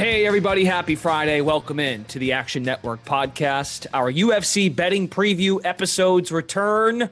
Hey, everybody, happy Friday. Welcome in to the Action Network podcast. Our UFC betting preview episodes return,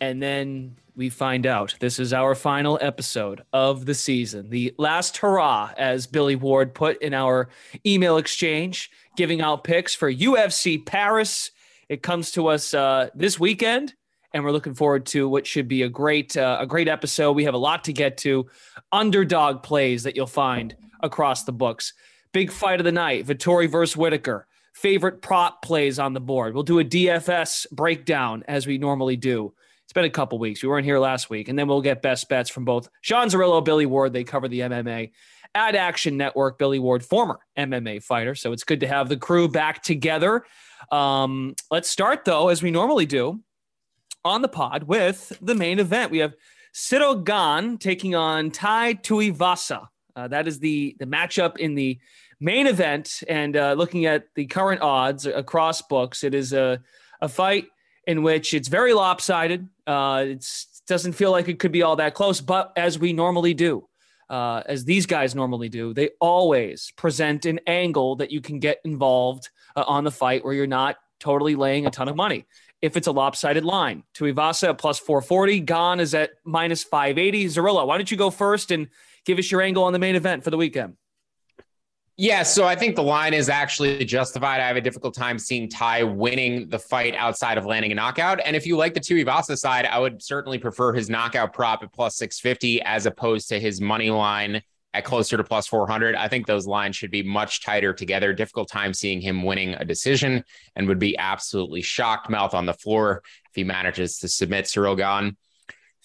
and then we find out this is our final episode of the season. The last hurrah, as Billy Ward put in our email exchange, giving out picks for UFC Paris. It comes to us uh, this weekend, and we're looking forward to what should be a great, uh, a great episode. We have a lot to get to. Underdog plays that you'll find across the books. Big fight of the night: Vettori versus Whittaker. Favorite prop plays on the board. We'll do a DFS breakdown as we normally do. It's been a couple weeks. We weren't here last week, and then we'll get best bets from both Sean Zerillo, Billy Ward. They cover the MMA at Action Network. Billy Ward, former MMA fighter, so it's good to have the crew back together. Um, let's start though, as we normally do, on the pod with the main event. We have Cyril Gane taking on Tai Tuivasa. Uh, that is the the matchup in the main event. And uh, looking at the current odds across books, it is a a fight in which it's very lopsided. Uh, it doesn't feel like it could be all that close, but as we normally do, uh, as these guys normally do, they always present an angle that you can get involved uh, on the fight where you're not totally laying a ton of money. If it's a lopsided line, Tuivasa at plus 440, Gane is at minus 580. Zerillo, why don't you go first and give us your angle on the main event for the weekend? Yeah, so I think the line is actually justified. I have a difficult time seeing Tai winning the fight outside of landing a knockout. And if you like the Tuivasa side, I would certainly prefer his knockout prop at plus 650 as opposed to his money line at closer to plus 400. I think those lines should be much tighter together. Difficult time seeing him winning a decision and would be absolutely shocked, mouth on the floor, if he manages to submit Cyril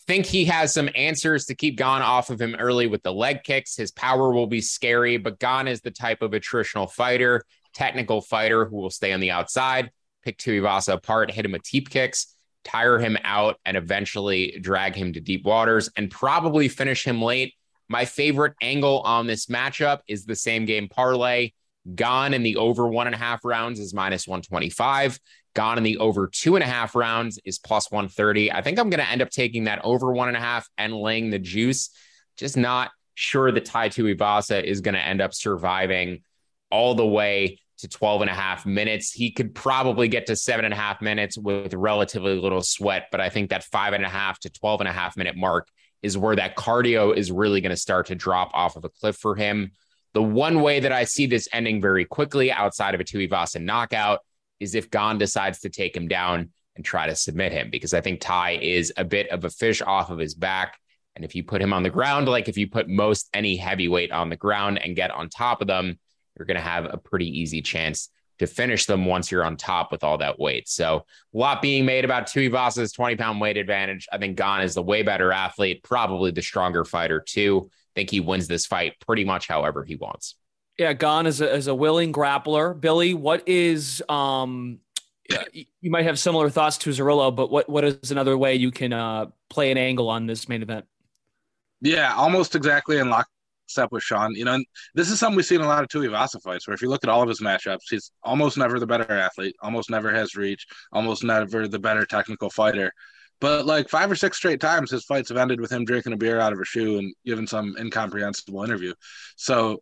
think he has some answers to keep Gane off of him early with the leg kicks. His power will be scary, but Gane is the type of attritional fighter, technical fighter who will stay on the outside, pick Tuivasa apart, hit him with teep kicks, tire him out, and eventually drag him to deep waters and probably finish him late. My favorite angle on this matchup is the same game parlay. Gane in the over one and a half rounds is minus 125. Gane in the over two and a half rounds is plus 130. I think I'm going to end up taking that over one and a half and laying the juice. Just not sure that Tai Tuivasa is going to end up surviving all the way to 12 and a half minutes. He could probably get to seven and a half minutes with relatively little sweat, but I think that five and a half to 12 and a half minute mark is where that cardio is really going to start to drop off of a cliff for him. The one way that I see this ending very quickly outside of a Tuivasa knockout is if Gane decides to take him down and try to submit him, because I think Tai is a bit of a fish off of his back. And if you put him on the ground, like if you put most any heavyweight on the ground and get on top of them, you're going to have a pretty easy chance to finish them once you're on top with all that weight. So a lot being made about Tuivasa's 20 pound weight advantage. I think Gane is the way better athlete, probably the stronger fighter too. I think he wins this fight pretty much however he wants. Yeah, Gane is a, as a willing grappler. Billy, what is um you might have similar thoughts to Zerillo, but what what is another way you can uh, play an angle on this main event? Yeah, almost exactly in lockstep with Sean. You know, and this is something we see in a lot of Tuivasa fights, where if you look at all of his matchups, he's almost never the better athlete, almost never has reach, almost never the better technical fighter. But like five or six straight times, his fights have ended with him drinking a beer out of a shoe and giving some incomprehensible interview. So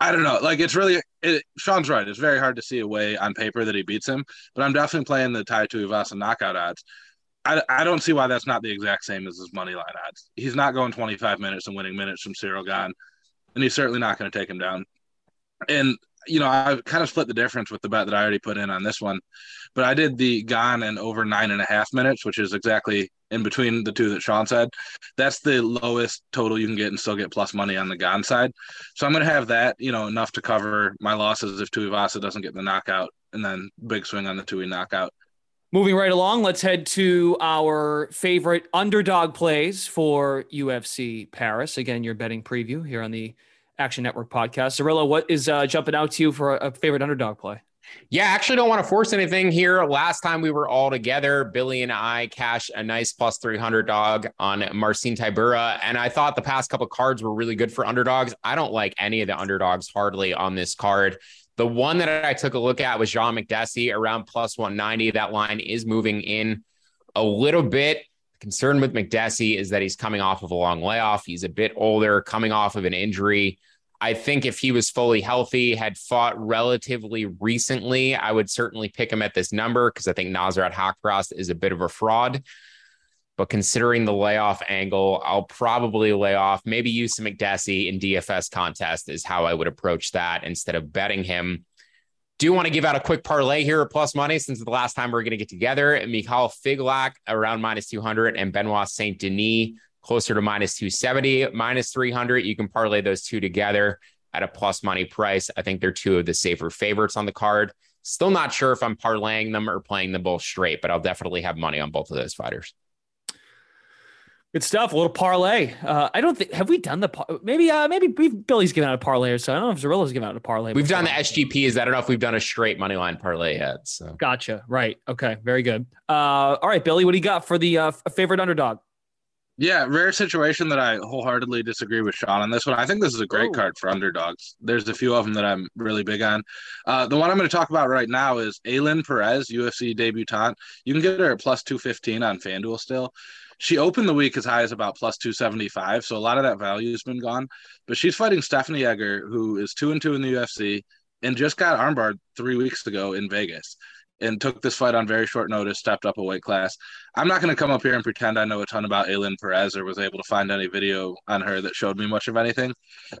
I don't know. Like it's really it, Sean's right. It's very hard to see a way on paper that he beats him, but I'm definitely playing the Tai to Tuivasa knockout odds. I, I don't see why that's not the exact same as his money line odds. He's not going 25 minutes and winning minutes from Cyril Gane, and he's certainly not going to take him down. And you know, I've kind of split the difference with the bet that I already put in on this one, but I did the Gane and over nine and a half minutes, which is exactly in between the two that Sean said. That's the lowest total you can get and still get plus money on the Gane side. So I'm going to have that, you know, enough to cover my losses if Tuivasa doesn't get the knockout, and then big swing on the Tui knockout. Moving right along, let's head to our favorite underdog plays for UFC Paris. Again, your betting preview here on the Action Network podcast. Zerillo, what is uh, jumping out to you for a favorite underdog play? Yeah, I actually don't want to force anything here. Last time we were all together, Billy and I cashed a nice plus 300 dog on Marcin Tybura. And I thought the past couple cards were really good for underdogs. I don't like any of the underdogs hardly on this card. The one that I took a look at was Jean Makdessi around plus 190. That line is moving in a little bit. The concern with Makdessi is that he's coming off of a long layoff. He's a bit older, coming off of an injury. I think if he was fully healthy, had fought relatively recently, I would certainly pick him at this number because I think Nasrat Haqparast is a bit of a fraud. But considering the layoff angle, I'll probably lay off, maybe use some Makdessi in DFS contest is how I would approach that instead of betting him. Do you want to give out a quick parlay here at plus money since the last time we're going to get together. Mikhail Figlak around minus 200 and Benoit Saint Denis closer to minus 270, minus 300. You can parlay those two together at a plus money price. I think they're two of the safer favorites on the card. Still not sure if I'm parlaying them or playing them both straight, but I'll definitely have money on both of those fighters. Good stuff. A little parlay. Uh, I don't think have we done the par- maybe uh, maybe Billy's given out a parlay or so. I don't know if Zerillo's given out a parlay. We've before. done the SGPs. I don't know if we've done a straight money line parlay yet. So gotcha. Right. Okay. Very good. Uh, all right, Billy. What do you got for the uh, favorite underdog? Yeah, rare situation that I wholeheartedly disagree with Sean on this one. I think this is a great oh. card for underdogs. There's a few of them that I'm really big on. Uh, the one I'm going to talk about right now is Ailin Perez, UFC debutante. You can get her at plus 215 on FanDuel still. She opened the week as high as about plus 275, so a lot of that value has been gone. But she's fighting Stephanie Egger, who is two and two in the UFC and just got armbarred three weeks ago in Vegas and took this fight on very short notice, stepped up a weight class. I'm not going to come up here and pretend I know a ton about Ailin Perez or was able to find any video on her that showed me much of anything.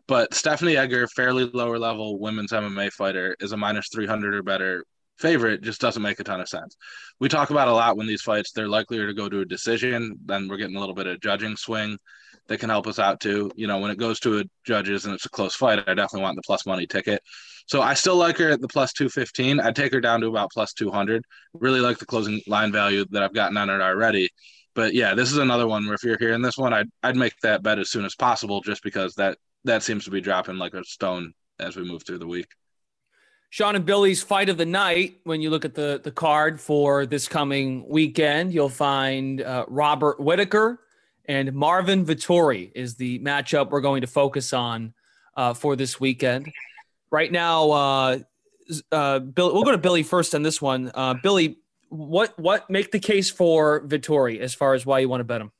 But Stephanie Egger, fairly lower level women's MMA fighter, is a minus 300 or better favorite just doesn't make a ton of sense. We talk about a lot when these fights they're likelier to go to a decision, then we're getting a little bit of judging swing that can help us out too. You know, when it goes to a judges and it's a close fight, I definitely want the plus money ticket. So I still like her at the plus 215. I'd take her down to about plus 200. Really like the closing line value that I've gotten on it already. But yeah, this is another one where if you're hearing this one, I'd, I'd make that bet as soon as possible just because that, that seems to be dropping like a stone as we move through the week. Sean and Billy's fight of the night. When you look at the the card for this coming weekend, you'll find uh, Robert Whittaker and Marvin Vettori is the matchup we're going to focus on uh, for this weekend right now, uh, uh, Bill, we'll go to Billy first on this one. Uh, Billy, what what make the case for Vettori as far as why you want to bet him?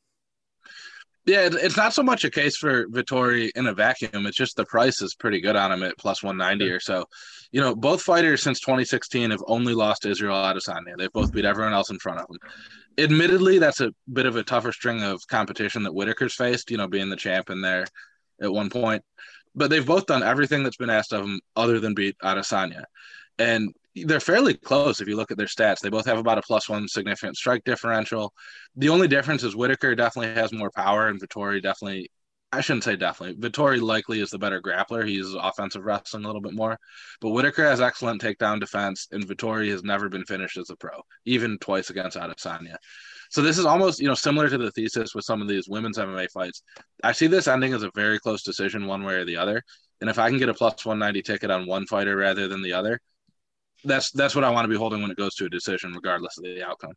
Yeah, it's not so much a case for Vettori in a vacuum. It's just the price is pretty good on him at plus 190 or so. You know, both fighters since 2016 have only lost Israel Adesanya. They've both beat everyone else in front of them. Admittedly, that's a bit of a tougher string of competition that Whittaker's faced, you know, being the champ in there at one point but they've both done everything that's been asked of them other than beat Adesanya. And they're fairly close if you look at their stats. They both have about a plus one significant strike differential. The only difference is Whittaker definitely has more power, and Vettori definitely, I shouldn't say definitely, Vettori likely is the better grappler. He's offensive wrestling a little bit more. But Whittaker has excellent takedown defense, and Vettori has never been finished as a pro, even twice against Adesanya. So this is almost, you know, similar to the thesis with some of these women's MMA fights. I see this ending as a very close decision one way or the other. And if I can get a plus 190 ticket on one fighter rather than the other, that's that's what I want to be holding when it goes to a decision, regardless of the outcome.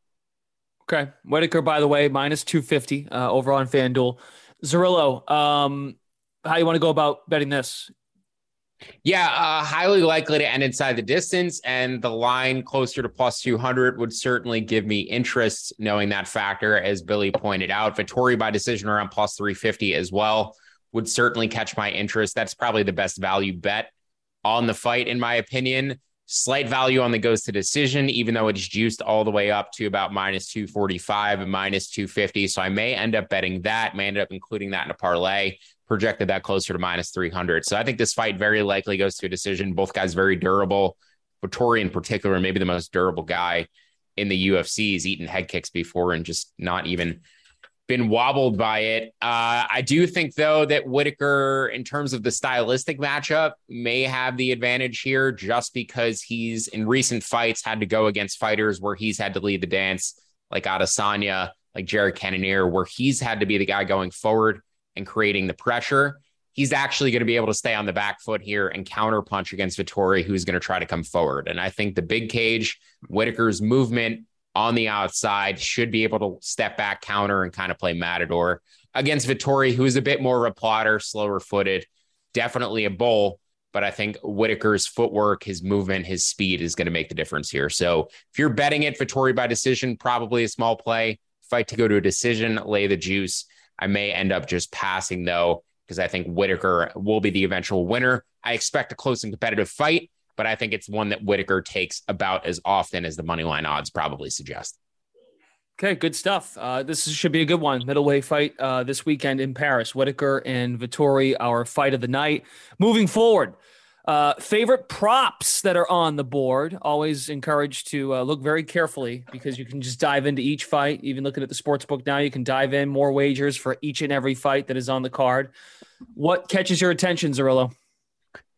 Okay. Whittaker, by the way, minus 250 uh, over on FanDuel. Zerillo, um, how you want to go about betting this? Yeah, uh, highly likely to end inside the distance, and the line closer to plus 200 would certainly give me interest knowing that factor, as Billy pointed out. Vettori by decision around plus 350 as well would certainly catch my interest. That's probably the best value bet on the fight, in my opinion. Slight value on the goes to decision, even though it's juiced all the way up to about minus 245 and minus 250. So I may end up betting that, may end up including that in a parlay projected that closer to minus 300. So I think this fight very likely goes to a decision. Both guys very durable. Vettori in particular, maybe the most durable guy in the UFC. has eaten head kicks before and just not even been wobbled by it. Uh, I do think, though, that Whittaker, in terms of the stylistic matchup, may have the advantage here just because he's in recent fights had to go against fighters where he's had to lead the dance, like Adesanya, like Jared Cannonier, where he's had to be the guy going forward and creating the pressure. He's actually going to be able to stay on the back foot here and counterpunch against Vettori, who's going to try to come forward. And I think the big cage, Whittaker's movement on the outside should be able to step back, counter, and kind of play Matador against Vettori, who is a bit more of a plotter, slower footed, definitely a bull. But I think Whittaker's footwork, his movement, his speed is going to make the difference here. So if you're betting it, Vettori by decision, probably a small play. Fight to go to a decision, lay the juice. I may end up just passing though, because I think Whittaker will be the eventual winner. I expect a close and competitive fight, but I think it's one that Whittaker takes about as often as the money line odds probably suggest. Okay, good stuff. Uh, this should be a good one. Middleweight fight uh, this weekend in Paris. Whittaker and Vettori, our fight of the night. Moving forward, uh, favorite props that are on the board. Always encouraged to uh, look very carefully because you can just dive into each fight. Even looking at the sports book now, you can dive in more wagers for each and every fight that is on the card. What catches your attention, Zerillo?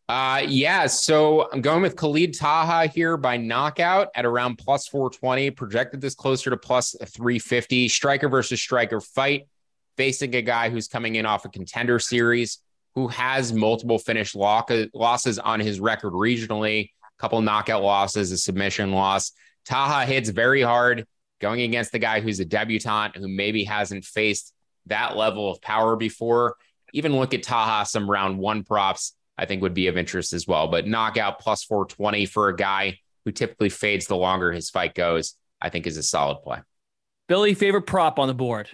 Uh, yeah, so I'm going with Khalid Taha here by knockout at around plus 420. Projected this closer to plus 350. Striker versus striker fight, facing a guy who's coming in off a contender series who has multiple finished losses on his record regionally, a couple knockout losses, a submission loss. Taha hits very hard going against the guy who's a debutant who maybe hasn't faced that level of power before. Even look at Taha, some round one props, I think would be of interest as well. But knockout plus 420 for a guy who typically fades the longer his fight goes, I think is a solid play. Billy, favorite prop on the board?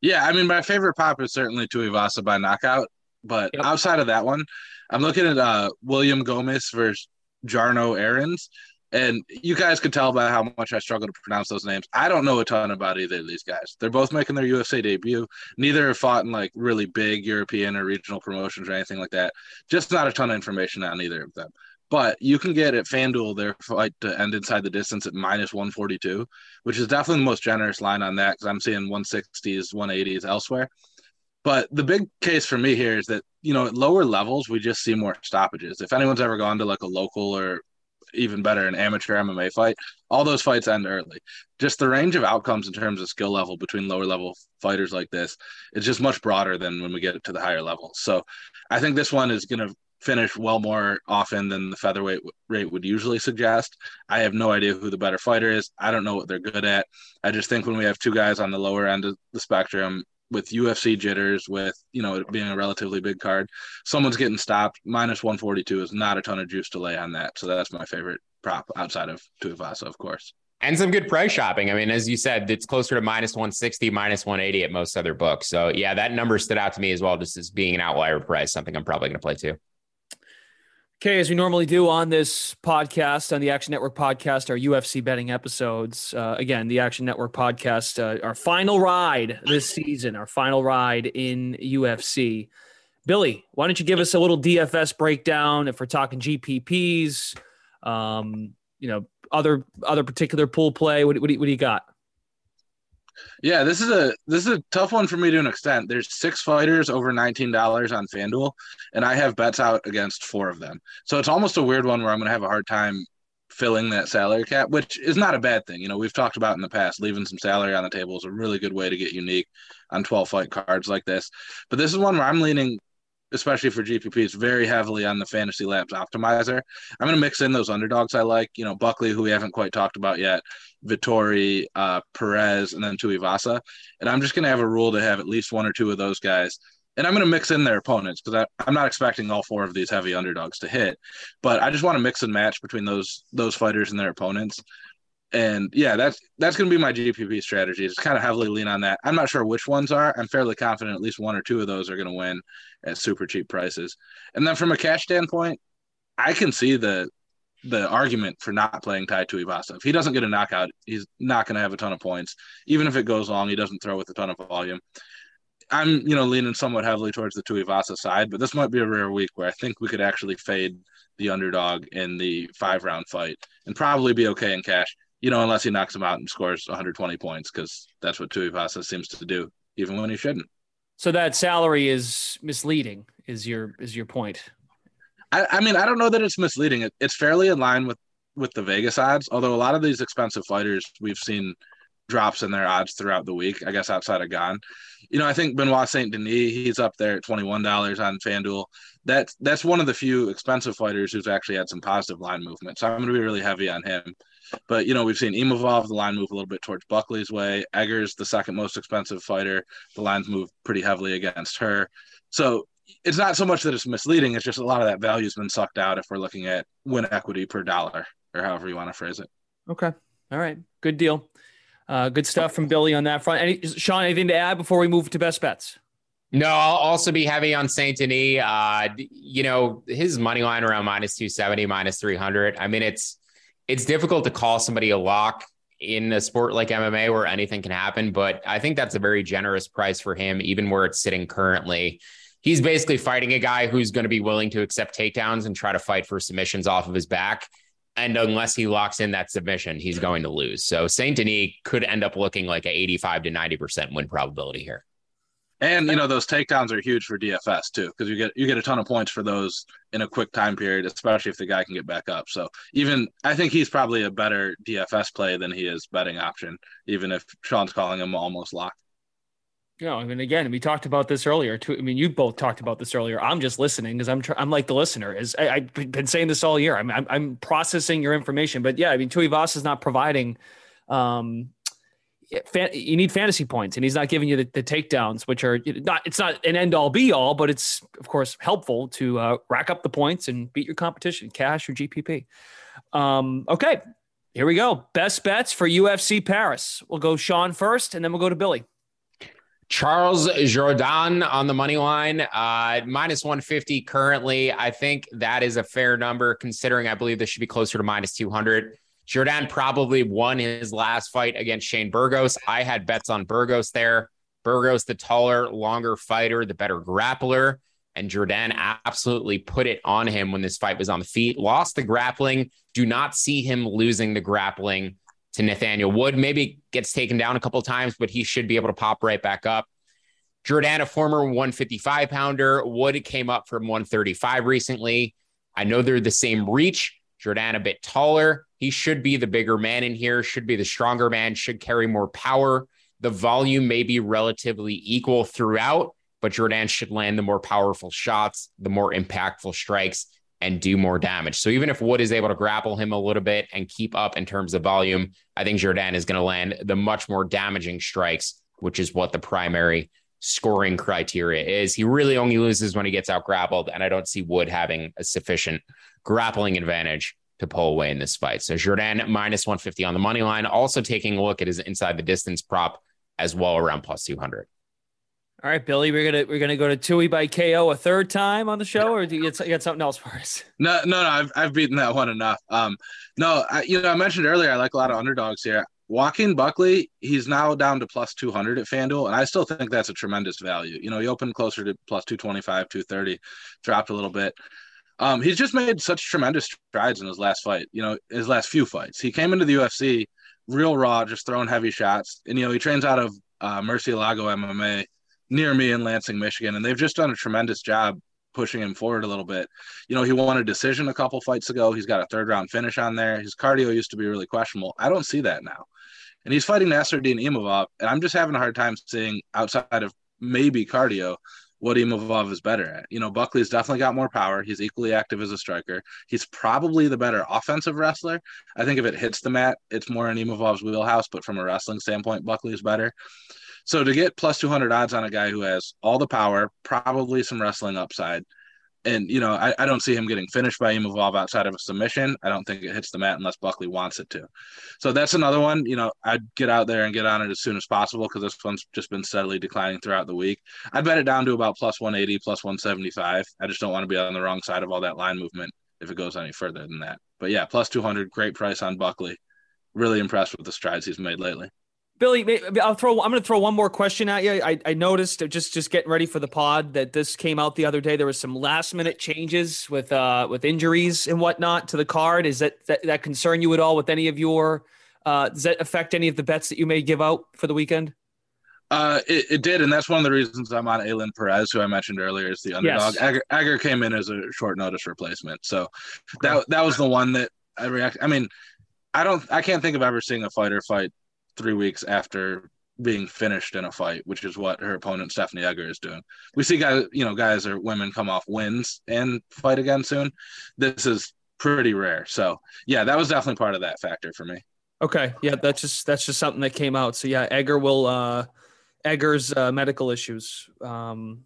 Yeah, I mean, my favorite pop is certainly Tuivasa by knockout. But yep. outside of that one, I'm looking at uh, William Gomis versus Jarno Errens. And you guys could tell by how much I struggle to pronounce those names. I don't know a ton about either of these guys. They're both making their UFC debut. Neither have fought in like really big European or regional promotions or anything like that. Just not a ton of information on either of them. But you can get at FanDuel their fight to end inside the distance at minus 142, which is definitely the most generous line on that because I'm seeing 160s, 180s elsewhere. But the big case for me here is that, you know, at lower levels, we just see more stoppages. If anyone's ever gone to like a local or even better, an amateur MMA fight, all those fights end early. Just the range of outcomes in terms of skill level between lower level fighters like this is just much broader than when we get it to the higher levels. So I think this one is going to finish well more often than the featherweight rate would usually suggest. I have no idea who the better fighter is. I don't know what they're good at. I just think when we have two guys on the lower end of the spectrum, with UFC jitters, with you know it being a relatively big card, someone's getting stopped. Minus one forty two is not a ton of juice to lay on that. So that's my favorite prop outside of Tuivasa, of course. And some good price shopping. I mean, as you said, it's closer to minus 160, minus 180 at most other books. So yeah, that number stood out to me as well, just as being an outlier price, something I'm probably going to play too. Okay, as we normally do on this podcast, on the Action Network podcast, our UFC betting episodes. Uh, again, the Action Network podcast, uh, our final ride this season, our final ride in UFC. Billy, why don't you give us a little DFS breakdown if we're talking GPPs, um, you know, other other particular pool play? What, what, what do you got? Yeah, this is a this is a tough one for me to an extent. There's six fighters over nineteen dollars on FanDuel, and I have bets out against four of them. So it's almost a weird one where I'm gonna have a hard time filling that salary cap, which is not a bad thing. You know, we've talked about in the past, leaving some salary on the table is a really good way to get unique on 12 fight cards like this. But this is one where I'm leaning especially for GPPs, very heavily on the Fantasy Labs optimizer. I'm going to mix in those underdogs I like. You know, Buckley, who we haven't quite talked about yet, Vettori, uh, Perez, and then Tuivasa. And I'm just going to have a rule to have at least one or two of those guys and I'm going to mix in their opponents because I'm not expecting all four of these heavy underdogs to hit, but I just want to mix and match between those those fighters and their opponents. And yeah, that's that's going to be my GPP strategy. Just kind of heavily lean on that. I'm not sure which ones are. I'm fairly confident at least one or two of those are going to win at super cheap prices. And then from a cash standpoint, I can see the the argument for not playing Tai Tuivasa. If he doesn't get a knockout, he's not going to have a ton of points. Even if it goes long, he doesn't throw with a ton of volume. I'm, you know, leaning somewhat heavily towards the Tuivasa side, but this might be a rare week where I think we could actually fade the underdog in the five round fight and probably be okay in cash, you know, unless he knocks him out and scores 120 points, because that's what Tui Tuivasa seems to do, even when he shouldn't. So that salary is misleading, is your is your point. I, I mean, I don't know that it's misleading. It, it's fairly in line with with the Vegas odds, although a lot of these expensive fighters we've seen drops in their odds throughout the week, I guess outside of Gane. You know, I think Benoit Saint Denis, he's up there at $21 on FanDuel. That's that's one of the few expensive fighters who's actually had some positive line movement. So I'm gonna be really heavy on him. But you know, we've seen Imavov, the line move a little bit towards Buckley's way. Eggers, the second most expensive fighter, the lines move pretty heavily against her. So it's not so much that it's misleading, it's just a lot of that value's been sucked out if we're looking at win equity per dollar or however you want to phrase it. Okay. All right. Good deal. Uh, good stuff from Billy on that front. Any, Sean, anything to add before we move to best bets? No, I'll also be heavy on Saint Denis. Uh, you know, his money line around minus 270, minus 300. I mean, it's it's difficult to call somebody a lock in a sport like MMA where anything can happen, but I think that's a very generous price for him, even where it's sitting currently. He's basically fighting a guy who's going to be willing to accept takedowns and try to fight for submissions off of his back. And unless he locks in that submission, he's going to lose. So Saint Denis could end up looking like an 85 to 90% win probability here. And you know those takedowns are huge for DFS too, because you get you get a ton of points for those in a quick time period, especially if the guy can get back up. So even I think he's probably a better DFS play than he is betting option, even if Sean's calling him almost locked. Know, I mean, again, we talked about this earlier too. I mean, you both talked about this earlier. I'm just listening because I'm tr- I'm like the listener. Is I, have been saying this all year. I'm, I'm, I'm processing your information, but yeah, I mean, Tuivasa is not providing. Um, you need fantasy points, and he's not giving you the, the takedowns, which are not. It's not an end all be all, but it's of course helpful to uh, rack up the points and beat your competition, cash or GPP. Um, okay, here we go. Best bets for UFC Paris. We'll go Sean first, and then we'll go to Billy. Charles Jourdain on the money line, uh, minus 150 currently. I think that is a fair number considering I believe this should be closer to minus 200. Jourdain probably won his last fight against Shane Burgos. I had bets on Burgos there. Burgos, the taller, longer fighter, the better grappler. And Jourdain absolutely put it on him when this fight was on the feet. Lost the grappling. Do not see him losing the grappling to Nathaniel Wood. Maybe gets taken down a couple times, but he should be able to pop right back up. Jourdain, a former 155 pounder. Wood came up from 135 recently. I know they're the same reach. Jourdain a bit taller. He should be the bigger man in here, should be the stronger man, should carry more power. The volume may be relatively equal throughout, but Jourdain should land the more powerful shots, the more impactful strikes and do more damage. So even if Wood is able to grapple him a little bit and keep up in terms of volume, I think Jourdain is going to land the much more damaging strikes, which is what the primary scoring criteria is. He really only loses when he gets out grappled, and I don't see Wood having a sufficient grappling advantage to pull away in this fight. So Jourdain minus 150 on the money line, also taking a look at his inside the distance prop as well around plus 200. All right, Billy, we're gonna we're gonna go to Tui by KO a third time on the show, or do you get, you got something else for us? No, no, no. I've I've beaten that one enough. Um, no, I, you know I mentioned earlier I like a lot of underdogs here. Joaquin Buckley, he's now down to plus 200 at FanDuel, and I still think that's a tremendous value. You know, he opened closer to plus 225, 230, dropped a little bit. Um, he's just made such tremendous strides in his last fight, you know, his last few fights. He came into the UFC real raw, just throwing heavy shots. And, you know, he trains out of uh, Murcielago MMA near me in Lansing, Michigan, and they've just done a tremendous job pushing him forward a little bit. You know, he won a decision a couple fights ago. He's got a third round finish on there. His cardio used to be really questionable. I don't see that now. And he's fighting Nassourdine Imavov, and I'm just having a hard time seeing outside of maybe cardio what Imavov is better at. You know, Buckley's definitely got more power. He's equally active as a striker. He's probably the better offensive wrestler. I think if it hits the mat, it's more in Imavov's wheelhouse, but from a wrestling standpoint, Buckley is better. So to get plus 200 odds on a guy who has all the power, probably some wrestling upside, and you know, I, I don't see him getting finished by Imavov outside of a submission. I don't think it hits the mat unless Buckley wants it to. So that's another one. You know, I'd get out there and get on it as soon as possible because this one's just been steadily declining throughout the week. I'd bet it down to about plus 180, plus 175. I just don't want to be on the wrong side of all that line movement if it goes any further than that. But yeah, plus 200, great price on Buckley. Really impressed with the strides he's made lately. Billy, I'll throw. I'm going to throw one more question at you. I, I noticed just just getting ready for the pod that this came out the other day. There was some last minute changes with uh with injuries and whatnot to the card. Is that that, that concern you at all with any of your? Uh, does that affect any of the bets that you may give out for the weekend? Uh, it, it did, and that's one of the reasons I'm on Ailin Perez, who I mentioned earlier, is the underdog. Yes. Egger, Egger came in as a short notice replacement, so that that was the one that I react. I mean, I don't, I can't think of ever seeing a fighter fight three weeks after being finished in a fight, which is what her opponent Stephanie Egger is doing. We see guys, you know, guys or women come off wins and fight again soon. This is pretty rare. So yeah, that was definitely part of that factor for me. Okay. Yeah, that's just that's just something that came out. So yeah, Egger will uh Egger's uh, medical issues. Um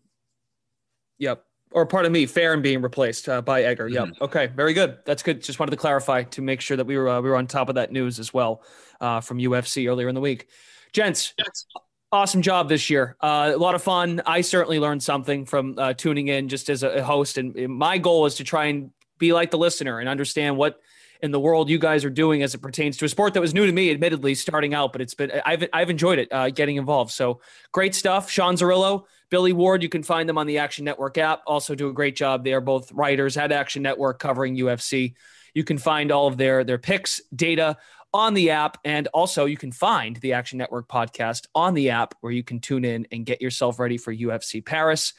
yep or pardon me, Fairn being replaced uh, by Egger. Yep. Mm-hmm. Okay. Very good. That's good. Just wanted to clarify to make sure that we were uh, we were on top of that news as well uh, from UFC earlier in the week. Gents, yes. awesome job this year. Uh, a lot of fun. I certainly learned something from uh, tuning in just as a host, and my goal is to try and be like the listener and understand what in the world you guys are doing as it pertains to a sport that was new to me, admittedly, starting out, but it's been I've I've enjoyed it uh, getting involved. So great stuff, Sean Zerillo, Billy Ward. You can find them on the Action Network app. Also do a great job. They are both writers at Action Network covering UFC. You can find all of their their picks, data on the app, and also you can find the Action Network podcast on the app where you can tune in and get yourself ready for UFC Paris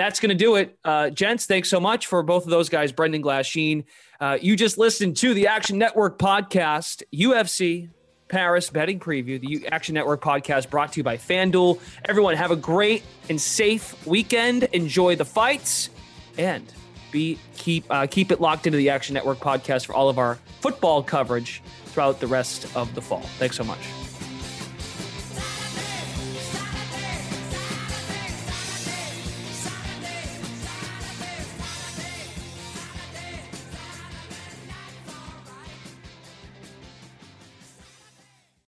that's going to do it. Uh, gents, thanks so much for both of those guys, Brendan Glasheen. Uh, you just listened to the Action Network podcast, UFC Paris betting preview, the Action Network podcast brought to you by FanDuel. Everyone, have a great and safe weekend. Enjoy the fights and be keep uh, keep it locked into the Action Network podcast for all of our football coverage throughout the rest of the fall. Thanks so much.